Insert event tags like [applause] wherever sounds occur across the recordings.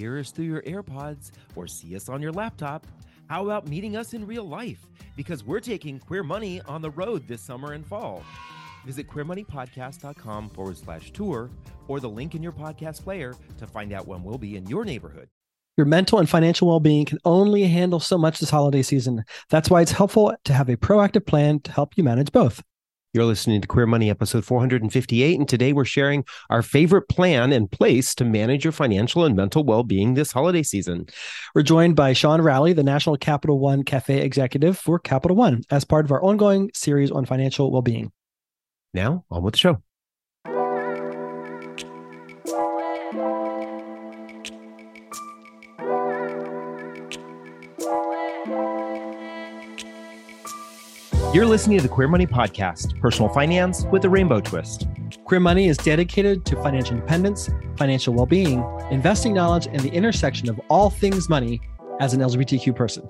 hear us through your AirPods or see us on your laptop, how about meeting us in real life? Because we're taking Queer Money on the road this summer and fall. Visit queermoneypodcast.com forward slash tour or the link in your podcast player to find out when we'll be in your neighborhood. Your mental and financial well being can only handle so much this holiday season. That's why it's helpful to have a proactive plan to help you manage both. You're listening to Queer Money episode 458, and today we're sharing our favorite plan and place to manage your financial and mental well being this holiday season. We're joined by Shaun Rowley, the National Capital One Cafe executive for Capital One, as part of our ongoing series on financial well being. Now, on with the show. You're listening to the Queer Money Podcast, personal finance with a rainbow twist. Queer Money is dedicated to financial independence, financial well being, investing knowledge, and the intersection of all things money as an LGBTQ person.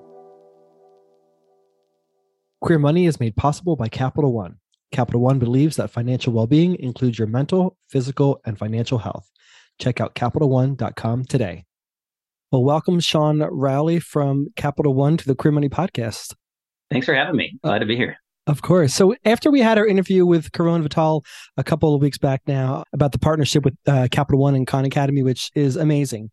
Queer Money is made possible by Capital One. Capital One believes that financial well being includes your mental, physical, and financial health. Check out CapitalOne.com today. Well, welcome, Shaun Rowley from Capital One to the Queer Money Podcast. Thanks for having me. Glad to be here. Of course. So after we had our interview with Caron Vital a couple of weeks back now about the partnership with uh, Capital One and Khan Academy, which is amazing,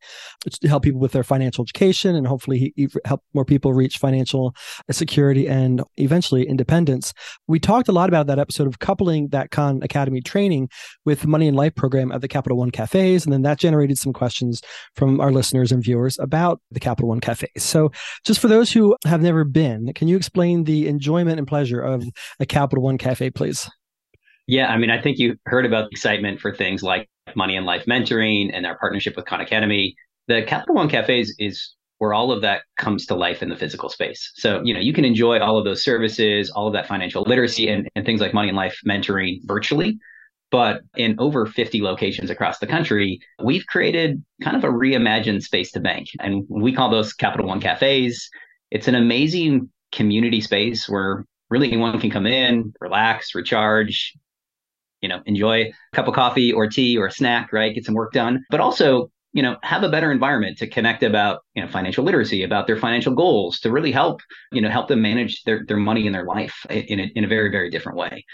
to help people with their financial education and hopefully help more people reach financial security and eventually independence. We talked a lot about that episode of coupling that Khan Academy training with the Money and Life program at the Capital One cafes, and then that generated some questions from our listeners and viewers about the Capital One cafes. So, just for those who have never been, can you explain the enjoyment and pleasure of a Capital One cafe, please? Yeah, I mean, I think you heard about the excitement for things like Money and Life mentoring and our partnership with Khan Academy. The Capital One cafes is where all of that comes to life in the physical space. So, you know, you can enjoy all of those services, all of that financial literacy and, and things like Money and Life mentoring virtually. But in over 50 locations across the country, we've created kind of a reimagined space to bank. And we call those Capital One cafes. It's an amazing community space where really anyone can come in, relax, recharge, you know, enjoy a cup of coffee or tea or a snack, right? Get some work done, but also, you know, have a better environment to connect about, you know, financial literacy, about their financial goals, to really help, you know, help them manage their, their money in their life in a, in a very, very different way.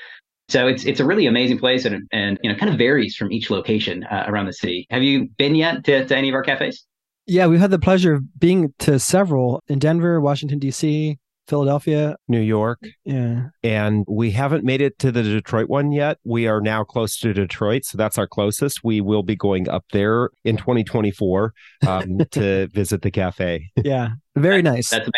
So it's it's a really amazing place and and you know kind of varies from each location uh, around the city. Have you been yet to, to any of our cafes? Yeah, we've had the pleasure of being to several in Denver, Washington D.C., Philadelphia, New York. Yeah. And we haven't made it to the Detroit one yet. We are now close to Detroit. So that's our closest. We will be going up there in 2024 um, [laughs] to visit the cafe. Yeah. Very nice. That's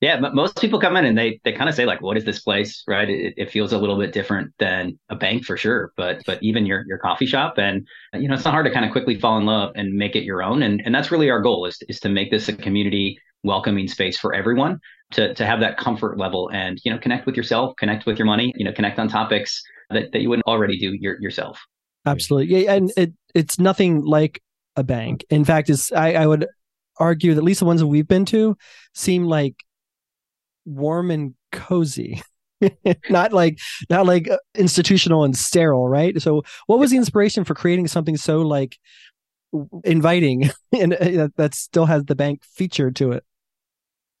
yeah, most people come in and they they kind of say like, "What is this place?" Right? It, it, feels a little bit different than a bank for sure, but but even your your coffee shop, and you know, it's not hard to kind of quickly fall in love and make it your own, and and that's really our goal is is to make this a community welcoming space for everyone to to have that comfort level and you know connect with yourself, connect with your money, you know, connect on topics that, that you wouldn't already do your, yourself. Absolutely, yeah, and it it's nothing like a bank. In fact, is I, I would argue that at least the ones that we've been to seem like warm and cozy. [laughs] not like not like uh, institutional and sterile right so what was the inspiration for creating something so like inviting [laughs] and uh, that still has the bank feature to it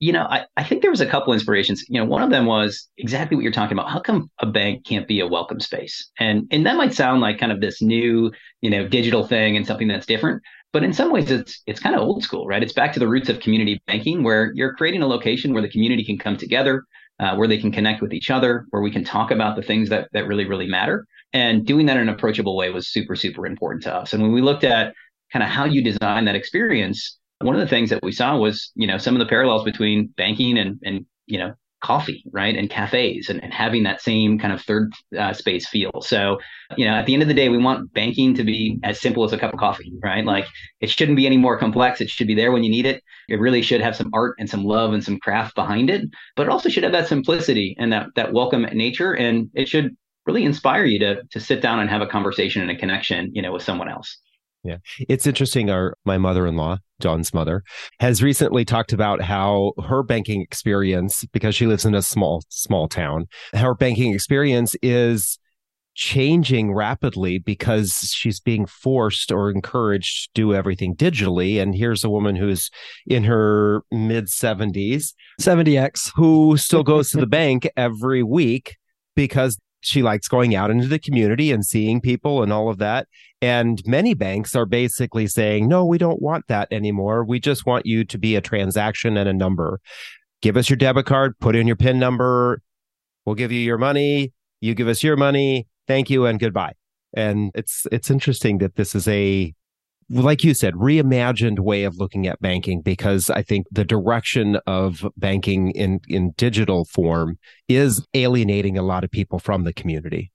you know, I, I think there was a couple inspirations. You know, one of them was exactly what you're talking about. How come a bank can't be a welcome space? And and that might sound like kind of this new, you know, digital thing and something that's different. But in some ways, it's it's kind of old school, right? It's back to the roots of community banking, where you're creating a location where the community can come together, uh, where they can connect with each other, where we can talk about the things that that really really matter. And doing that in an approachable way was super super important to us. And when we looked at kind of how you design that experience, one of the things that we saw was, you know, some of the parallels between banking and, and you know, coffee, right, and cafes, and, and having that same kind of third uh, space feel. So, you know, at the end of the day, we want banking to be as simple as a cup of coffee, right? Like it shouldn't be any more complex. It should be there when you need it. It really should have some art and some love and some craft behind it, but it also should have that simplicity and that that welcome nature, and it should really inspire you to to sit down and have a conversation and a connection, you know, with someone else. Yeah. It's interesting. Our, my mother in law, John's mother, has recently talked about how her banking experience, because she lives in a small, small town, her banking experience is changing rapidly because she's being forced or encouraged to do everything digitally. And here's a woman who's in her mid 70s, 70x, who still goes to the bank [laughs] every week because she likes going out into the community and seeing people and all of that. And many banks are basically saying, no, we don't want that anymore. We just want you to be a transaction and a number. Give us your debit card, put in your PIN number. We'll give you your money. You give us your money thank you and goodbye. And it's it's interesting that this is a like you said, reimagined way of looking at banking because I think the direction of banking in, in digital form is alienating a lot of people from the community.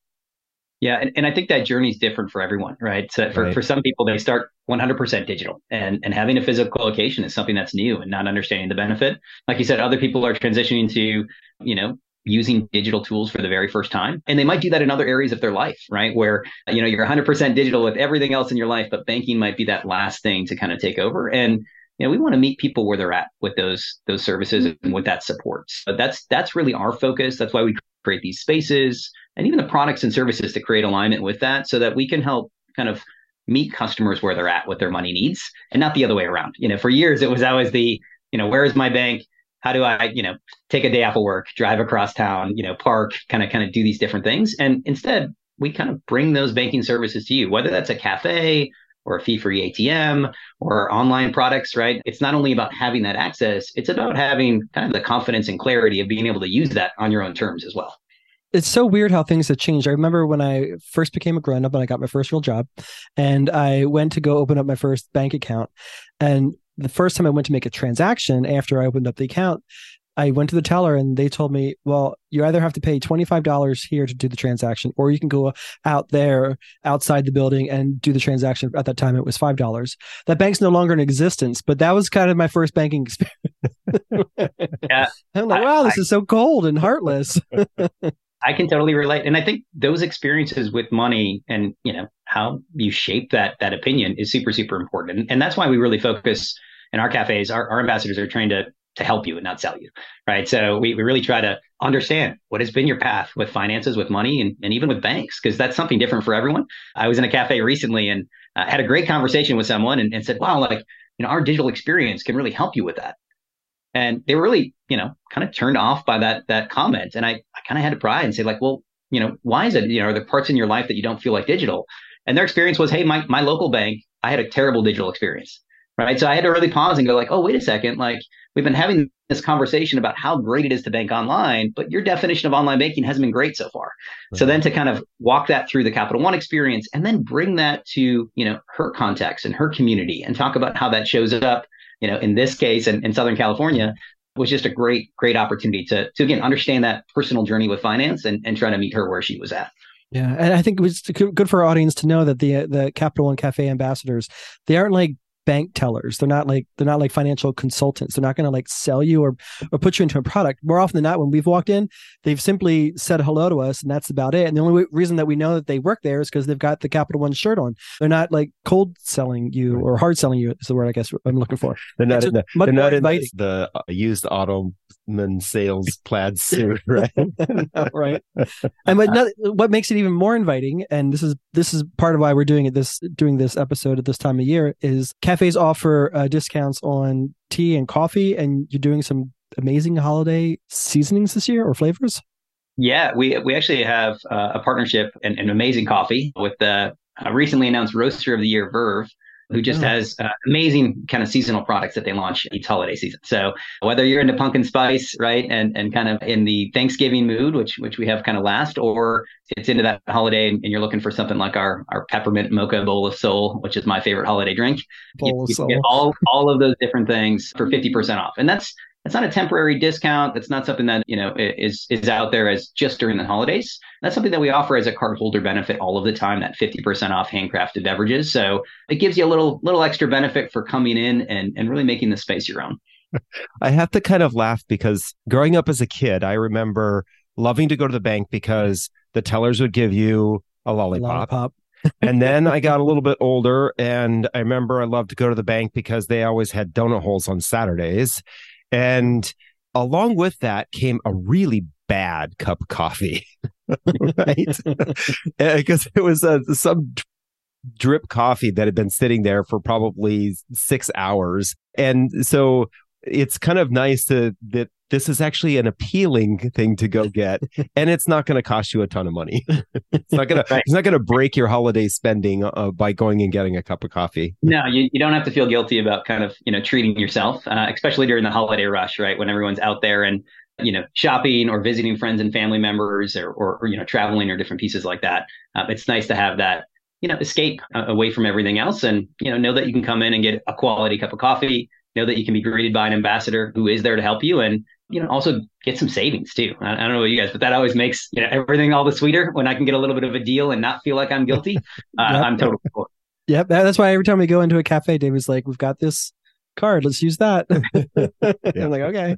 Yeah, and, and I think that journey is different for everyone, right? So for, right. for some people, they start 100% digital, and and having a physical location is something that's new and not understanding the benefit. Like you said, other people are transitioning to, you know, using digital tools for the very first time. And they might do that in other areas of their life, right? Where, you know, you're 100% digital with everything else in your life, but banking might be that last thing to kind of take over. And, you know, we want to meet people where they're at with those, those services and with that support. But that's, that's really our focus. That's why we create these spaces and even the products and services to create alignment with that so that we can help kind of meet customers where they're at with their money needs and not the other way around. You know, for years it was always the, you know, where is my bank? How do I, you know, take a day off of work, drive across town, you know, park, kind of kind of do these different things. And instead, we kind of bring those banking services to you, whether that's a cafe or a fee-free ATM or online products, right? It's not only about having that access, it's about having kind of the confidence and clarity of being able to use that on your own terms as well. It's so weird how things have changed. I remember when I first became a grown up and I got my first real job and I went to go open up my first bank account and the first time I went to make a transaction after I opened up the account, I went to the teller and they told me, well, you either have to pay $25 here to do the transaction, or you can go out there outside the building and do the transaction. At that time, it was $5. That bank's no longer in existence, but that was kind of my first banking experience. yeah. [laughs] I'm like, wow, I, this I, is so cold and heartless. [laughs] I can totally relate. And I think those experiences with money and, you know, how you shape that that opinion is super, super important. And, and that's why we really focus in our cafes, our, our ambassadors are trained to to help you and not sell you. Right. So we, we really try to understand what has been your path with finances, with money, and, and even with banks, because that's something different for everyone. I was in a cafe recently and uh, had a great conversation with someone and, and said, wow, like, you know, our digital experience can really help you with that. And they were really, you know, kind of turned off by that that comment. And I, I kind of had to pry and say, like, well, you know, why is it, you know, are there parts in your life that you don't feel like digital? And their experience was, hey, my, my local bank, I had a terrible digital experience. Right. So I had to really pause and go, like, oh, wait a second. Like, we've been having this conversation about how great it is to bank online, but your definition of online banking hasn't been great so far. Right. So then to kind of walk that through the Capital One experience and then bring that to, you know, her context and her community and talk about how that shows up you know, in this case in, in Southern California was just a great, great opportunity to, to again, understand that personal journey with finance and, and try to meet her where she was at. Yeah, and I think it was good for our audience to know that the the Capital One Cafe ambassadors they aren't like bank tellers. They're not like they're not like financial consultants. They're not going to like sell you or or put you into a product. More often than not, when we've walked in, they've simply said hello to us, and that's about it. And the only reason that we know that they work there is because they've got the Capital One shirt on. They're not like cold selling you or hard selling you. Is the word I guess I'm looking for. They're not in the, they're not in the, the uh, used auto sales plaid suit, [laughs] right? [laughs] right. And but not, what makes it even more inviting, and this is this is part of why we're doing it this doing this episode at this time of year, is cafes offer uh, discounts on tea and coffee, and you're doing some amazing holiday seasonings this year or flavors. Yeah, we we actually have uh, a partnership and an amazing coffee with the uh, recently announced Roaster of the Year Verve who just oh. has uh, amazing kind of seasonal products that they launch each holiday season. So whether you're into pumpkin spice, right, and and kind of in the Thanksgiving mood, which which we have kind of last, or it's into that holiday and, you're looking for something like our our peppermint mocha bowl of soul, which is my favorite holiday drink. Bowl you, you get all all of those different things for fifty percent off, and that's it's not a temporary discount. That's not something that, you know, is, is out there as just during the holidays. That's something that we offer as a card holder benefit all of the time, that 50% off handcrafted beverages. So it gives you a little, little extra benefit for coming in and, and really making the space your own. [laughs] I have to kind of laugh because growing up as a kid, I remember loving to go to the bank because the tellers would give you a lollipop. lollipop. [laughs] and then I got a little bit older and I remember I loved to go to the bank because they always had donut holes on Saturdays. And along with that came a really bad cup of coffee. [laughs] right? [laughs] Because it was uh, some drip coffee that had been sitting there for probably six hours. And so it's kind of nice to that this is actually an appealing thing to go [laughs] get and it's not going to cost you a ton of money. [laughs] It's not going right. to it's not going to break your holiday spending uh, by going and getting a cup of coffee. No you, you don't have to feel guilty about kind of you know treating yourself uh, especially during the holiday rush right? When everyone's out there and you know shopping or visiting friends and family members or or, or you know traveling or different pieces like that. Uh, it's nice to have that you know escape uh, away from everything else and you know know that you can come in and get a quality cup of coffee know that you can be greeted by an ambassador who is there to help you and you know also get some savings too i, I don't know what you guys but that always makes you know everything all the sweeter when i can get a little bit of a deal and not feel like i'm guilty [laughs] uh, yep. i'm totally cool. Yep, that's why every time we go into a cafe, Dave is like, "We've got this card. Let's use that. [laughs] [laughs] I'm like, okay.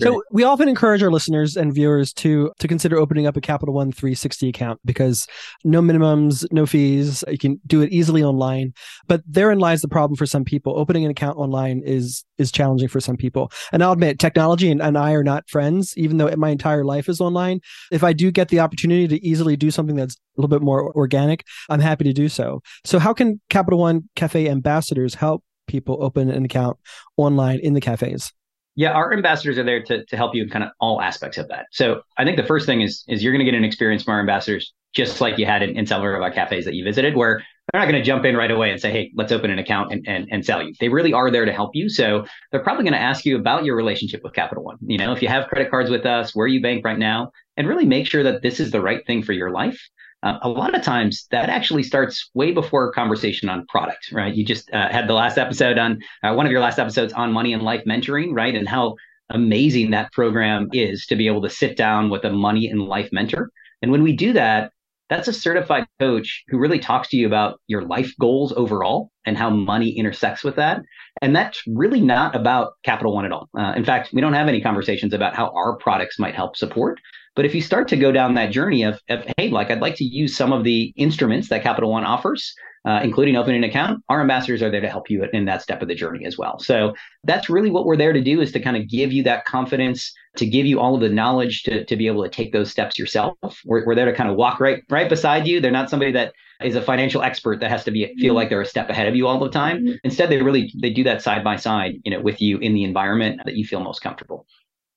So we often encourage our listeners and viewers to to consider opening up a Capital One 360 account because no minimums, no fees. You can do it easily online. But therein lies the problem for some people. Opening an account online is is challenging for some people. And I'll admit, technology and, and I are not friends, even though my entire life is online. If I do get the opportunity to easily do something that's a little bit more organic, I'm happy to do so. So how can Capital One Cafe ambassadors help people open an account online in the cafes? Yeah, our ambassadors are there to, to help you in kind of all aspects of that. So I think the first thing is is you're going to get an experience from our ambassadors just like you had in, in several of our cafes that you visited, where they're not going to jump in right away and say, hey, let's open an account and, and, and sell you. They really are there to help you. So they're probably going to ask you about your relationship with Capital One. You know, if you have credit cards with us, where you bank right now, and really make sure that this is the right thing for your life uh, a lot of times that actually starts way before a conversation on product, right? You just uh, had the last episode on uh, one of your last episodes on money and life mentoring, right? And how amazing that program is to be able to sit down with a money and life mentor. And when we do that, that's a certified coach who really talks to you about your life goals overall and how money intersects with that. And that's really not about Capital One at all. Uh, in fact, we don't have any conversations about how our products might help support. But if you start to go down that journey of, of hey, like I'd like to use some of the instruments that Capital One offers, uh, including opening an account, our ambassadors are there to help you in that step of the journey as well. So that's really what we're there to do is to kind of give you that confidence, to give you all of the knowledge to, to be able to take those steps yourself. We're, we're there to kind of walk right right beside you. They're not somebody that is a financial expert that has to be feel like they're a step ahead of you all the time. Mm-hmm. Instead, they really they do that side by side, you know, with you in the environment that you feel most comfortable.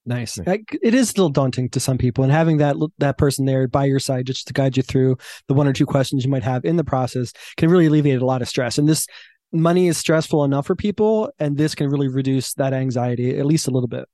Nice. It is still daunting to some people, and having that that person there by your side just to guide you through the one or two questions you might have in the process can really alleviate a lot of stress. And this money is stressful enough for people, and this can really reduce that anxiety at least a little bit.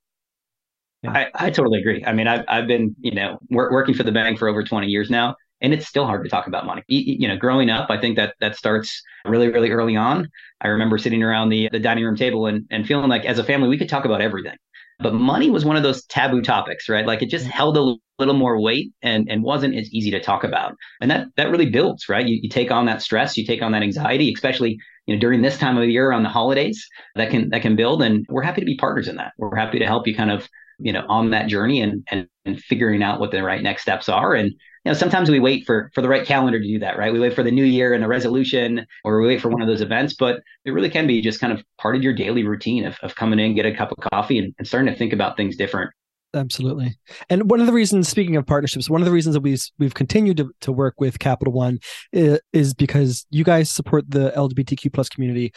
Yeah. I, I totally agree. I mean, I've I've been you know working for the bank for over twenty years now, and it's still hard to talk about money. You, you know, growing up, I think that that starts really really early on. I remember sitting around the the dining room table and and feeling like as a family we could talk about everything but money was one of those taboo topics, right? Like it just mm-hmm. held a little more weight and, and wasn't as easy to talk about. And that, that really builds, right? You, you take on that stress, you take on that anxiety, especially, you know, during this time of year on the holidays that can, that can build. And we're happy to be partners in that. We're happy to help you kind of, you know, on that journey and, and, and figuring out what the right next steps are. And, you know, sometimes we wait for for the right calendar to do that, right? We wait for the new year and a resolution, or we wait for one of those events. But it really can be just kind of part of your daily routine of, of coming in, get a cup of coffee, and, and starting to think about things different. Absolutely. And one of the reasons, speaking of partnerships, one of the reasons that we've we've continued to, to work with Capital One is, is because you guys support the LGBTQ plus community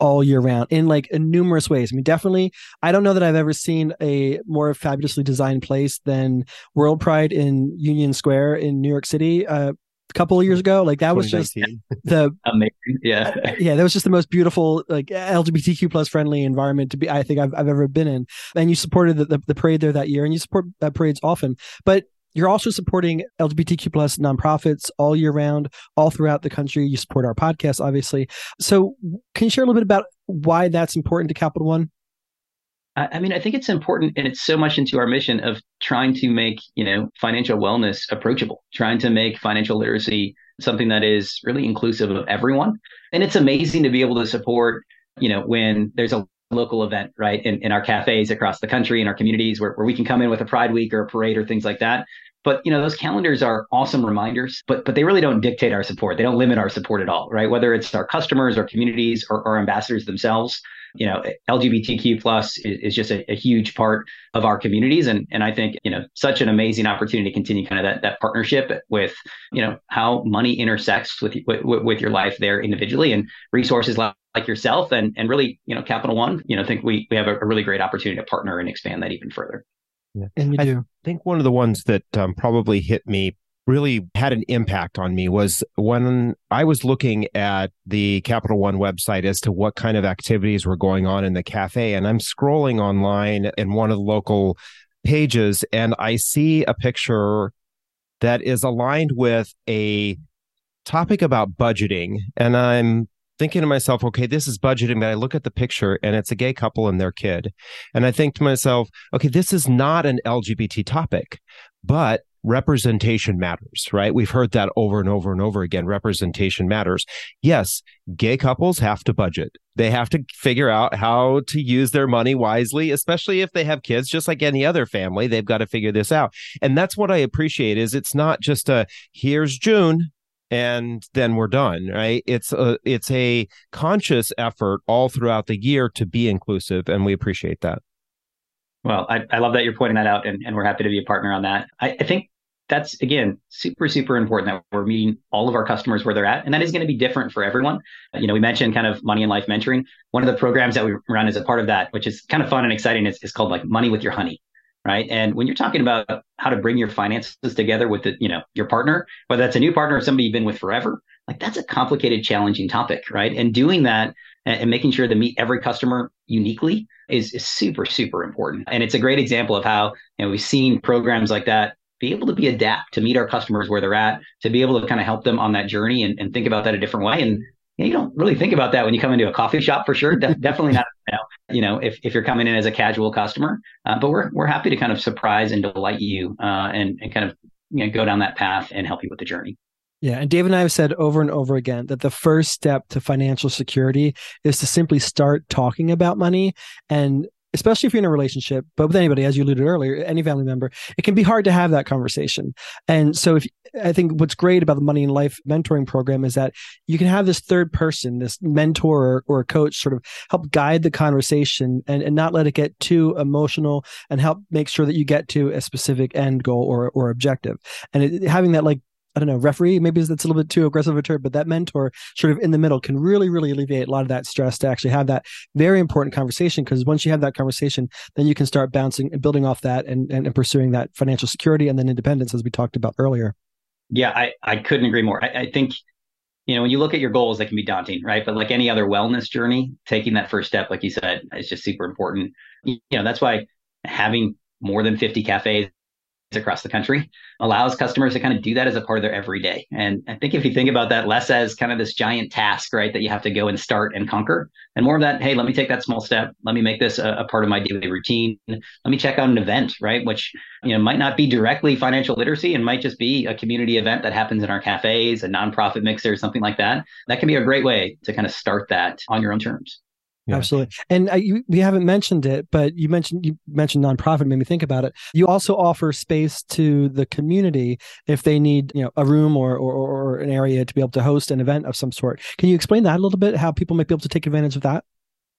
all year round in like in numerous ways. I mean, definitely, I don't know that I've ever seen a more fabulously designed place than World Pride in Union Square in New York City. Uh, a couple of years ago like that was just the [laughs] amazing yeah [laughs] yeah that was just the most beautiful like lgbtq plus friendly environment to be i think i've, I've ever been in and you supported the, the, the parade there that year and you support uh, parades often but you're also supporting LGBTQ plus nonprofits all year round, all throughout the country. You support our podcast, obviously. So, can you share a little bit about why that's important to Capital One? I mean, I think it's important, and it's so much into our mission of trying to make you know financial wellness approachable, trying to make financial literacy something that is really inclusive of everyone. And it's amazing to be able to support, you know, when there's a local event, right? In, in our cafes across the country, in our communities where, where we can come in with a pride week or a parade or things like that. But you know, those calendars are awesome reminders, but but they really don't dictate our support. They don't limit our support at all, right? Whether it's our customers, our communities, or our ambassadors themselves. you know, LGBTQ plus is, is just a, a, huge part of our communities. And, and I think, you know, such an amazing opportunity to continue kind of that, that partnership with, you know, how money intersects with, with, with your life there individually and resources like, like yourself and, and really, you know, Capital One, you know, think we, we have a, a really great opportunity to partner and expand that even further. Yeah. And we I do. think one of the ones that um, probably hit me really had an impact on me was when I was looking at the Capital One website as to what kind of activities were going on in the cafe. And I'm scrolling online in one of the local pages and I see a picture that is aligned with a topic about budgeting. And I'm thinking to myself, okay, this is budgeting. But I look at the picture and it's a gay couple and their kid. And I think to myself, okay, this is not an LGBT topic, but representation matters, right? We've heard that over and over and over again. Representation matters. Yes, gay couples have to budget. They have to figure out how to use their money wisely, especially if they have kids, just like any other family. They've got to figure this out. And that's what I appreciate is it's not just a here's June and then we're done, right? It's a it's a conscious effort all throughout the year to be inclusive and we appreciate that. Well, I, I love that you're pointing that out, and, and we're happy to be a partner on that. I, I think that's again super super important that we're meeting all of our customers where they're at and that is going to be different for everyone you know we mentioned kind of money and life mentoring one of the programs that we run as a part of that which is kind of fun and exciting is, is called like money with your honey right? And when you're talking about how to bring your finances together with the you know your partner whether that's a new partner or somebody you've been with forever like that's a complicated challenging topic right? And doing that and, making sure to meet every customer uniquely is, is super super important. And it's a great example of how you know we've seen programs like that be able to be adapt to meet our customers where they're at, to be able to kind of help them on that journey and, and think about that a different way. And you, know, you don't really think about that when you come into a coffee shop for sure. De- [laughs] definitely not, you know, you know, if, if you're coming in as a casual customer, uh, but we're, we're happy to kind of surprise and delight you uh, and, and kind of you know, go down that path and help you with the journey. Yeah. And Dave and I have said over and over again that the first step to financial security is to simply start talking about money and especially if you're in a relationship, but with anybody, as you alluded earlier, any family member, it can be hard to have that conversation. And so if I think what's great about the money in life mentoring program is that you can have this third person, this mentor or, or coach sort of help guide the conversation and, and not let it get too emotional and help make sure that you get to a specific end goal or, or objective. And it, having that like I don't know, referee, maybe that's a little bit too aggressive a term, but that mentor sort of in the middle can really, really alleviate a lot of that stress to actually have that very important conversation. Because once you have that conversation, then you can start bouncing and building off that and, and, and, pursuing that financial security and then independence, as we talked about earlier. Yeah, I, I couldn't agree more. I, I think, you know, when you look at your goals, they can be daunting, right? But like any other wellness journey, taking that first step, like you said, is just super important. You know, that's why having more than 50 cafes across the country allows customers to kind of do that as a part of their everyday. And I think if you think about that less as kind of this giant task, right, that you have to go and start and conquer, and more of that, hey, let me take that small step. Let me make this a, a part of my daily routine. Let me check out an event, right, which you know might not be directly financial literacy and might just be a community event that happens in our cafes, a nonprofit mixer, something like that. That can be a great way to kind of start that on your own terms. Yeah. Absolutely. And uh, you, we haven't mentioned it, but you mentioned you mentioned nonprofit made me think about it. You also offer space to the community if they need, you know, a room or, or, or an area to be able to host an event of some sort. Can you explain that a little bit? How people might be able to take advantage of that?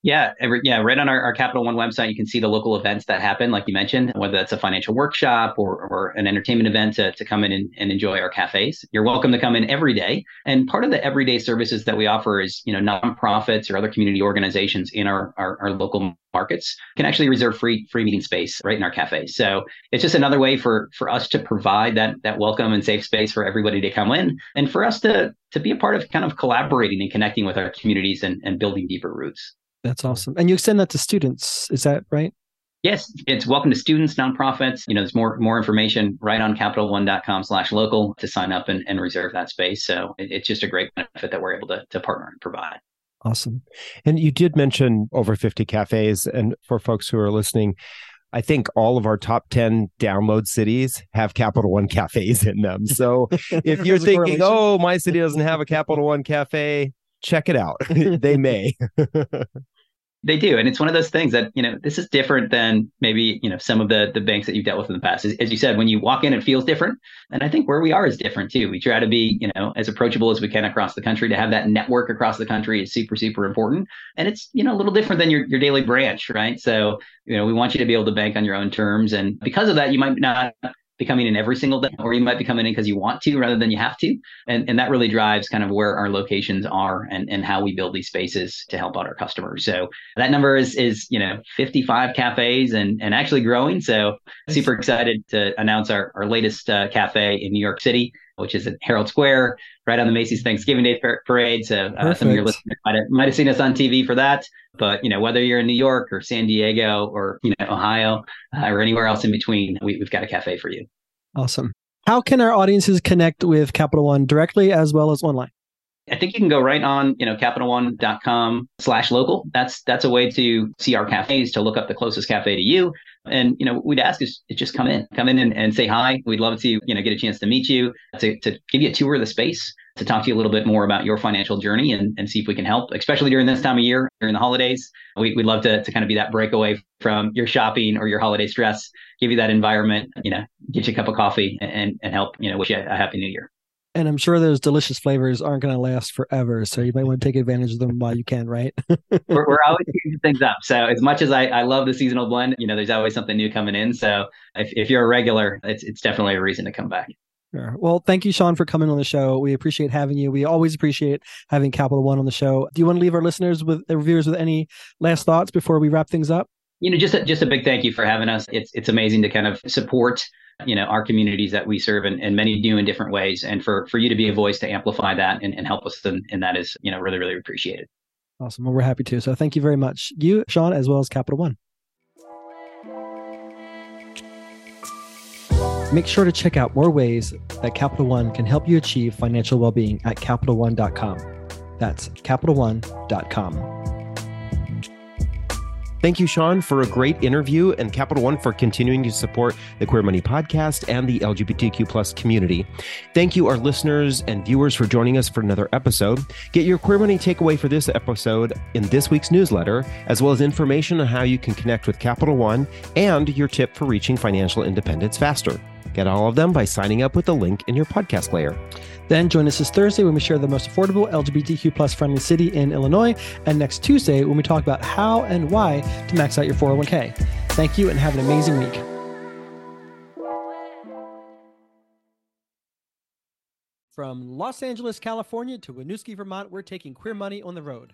Yeah, every, yeah, right on our, our Capital One website, you can see the local events that happen, like you mentioned, whether that's a financial workshop or, or an entertainment event to, to come in and, and enjoy our cafes. You're welcome to come in every day. And part of the everyday services that we offer is, you know, nonprofits or other community organizations in our, our, our local markets can actually reserve free free meeting space right in our cafe. So it's just another way for for us to provide that that welcome and safe space for everybody to come in and for us to to be a part of kind of collaborating and connecting with our communities and, and building deeper roots. That's awesome. And you extend that to students, is that right? Yes, it's welcome to students, nonprofits. You know, there's more more information right on capitalone.com slash local to sign up and, and reserve that space. So it, it's just a great benefit that we're able to, to partner and provide. Awesome. And you did mention over 50 cafes. And for folks who are listening, I think all of our top 10 download cities have Capital One cafes in them. So [laughs] if you're thinking, oh, my city doesn't have a Capital One cafe, check it out. [laughs] they may. [laughs] They do. And it's one of those things that, you know, this is different than maybe, you know, some of the the banks that you've dealt with in the past. As, as, you said, when you walk in, it feels different. And I think where we are is different too. We try to be, you know, as approachable as we can across the country. To have that network across the country is super, super important. And it's, you know, a little different than your, your daily branch, right? So, you know, we want you to be able to bank on your own terms. And because of that, you might not be coming in every single day, or you might be coming in because you want to rather than you have to. And, and that really drives kind of where our locations are and, and how we build these spaces to help out our customers. So that number is, is, you know, 55 cafes and, and actually growing. So super excited to announce our, our latest uh, cafe in New York City, which is at Herald Square, right on the Macy's Thanksgiving Day parade. So uh, some of your listeners might have, might have seen us on TV for that. But you know, whether you're in New York or San Diego or you know Ohio uh, or anywhere else in between, we, we've got a cafe for you. Awesome. How can our audiences connect with Capital One directly as well as online? I think you can go right on, you know, capitalone.com slash local. That's that's a way to see our cafes, to look up the closest cafe to you. And, you know, we'd ask is, just come in, come in and, and say hi. We'd love to, you know, get a chance to meet you, to, to give you a tour of the space, to talk to you a little bit more about your financial journey and, and see if we can help, especially during this time of year, during the holidays. We, We, would love to, to kind of be that breakaway from your shopping or your holiday stress, give you that environment, you know, get you a cup of coffee and, and help, you know, wish you a happy new year and I'm sure those delicious flavors aren't going to last forever. So you might want to take advantage of them while you can, right? we're, [laughs] we're, always changing things up. So as much as I, I love the seasonal blend, you know, there's always something new coming in. So if, if you're a regular, it's, it's definitely a reason to come back. Sure. Well, thank you, Shaun, for coming on the show. We appreciate having you. We always appreciate having Capital One on the show. Do you want to leave our listeners with the reviewers with any last thoughts before we wrap things up? You know, just a, just a big thank you for having us. It's it's amazing to kind of support you know our communities that we serve and, and many do in different ways. And for for you to be a voice to amplify that and, and help us in, in that is you know really really appreciated. Awesome. Well we're happy to. So thank you very much you shaun as well as capital one. Make sure to check out more ways that Capital One can help you achieve financial well-being at capital CapitalOne.com. That's capital CapitalOne.com. Thank you, Shaun, for a great interview and Capital One for continuing to support the Queer Money podcast and the LGBTQ plus community. Thank you, our listeners and viewers, for joining us for another episode. Get your Queer Money takeaway for this episode in this week's newsletter, as well as information on how you can connect with Capital One and your tip for reaching financial independence faster. Get all of them by signing up with the link in your podcast player. Then join us this Thursday when we share the most affordable LGBTQ plus friendly city in Illinois, and next Tuesday when we talk about how and why to max out your 401k. Thank you and have an amazing week. From Los Angeles, California to Winooski, Vermont, we're taking queer money on the road.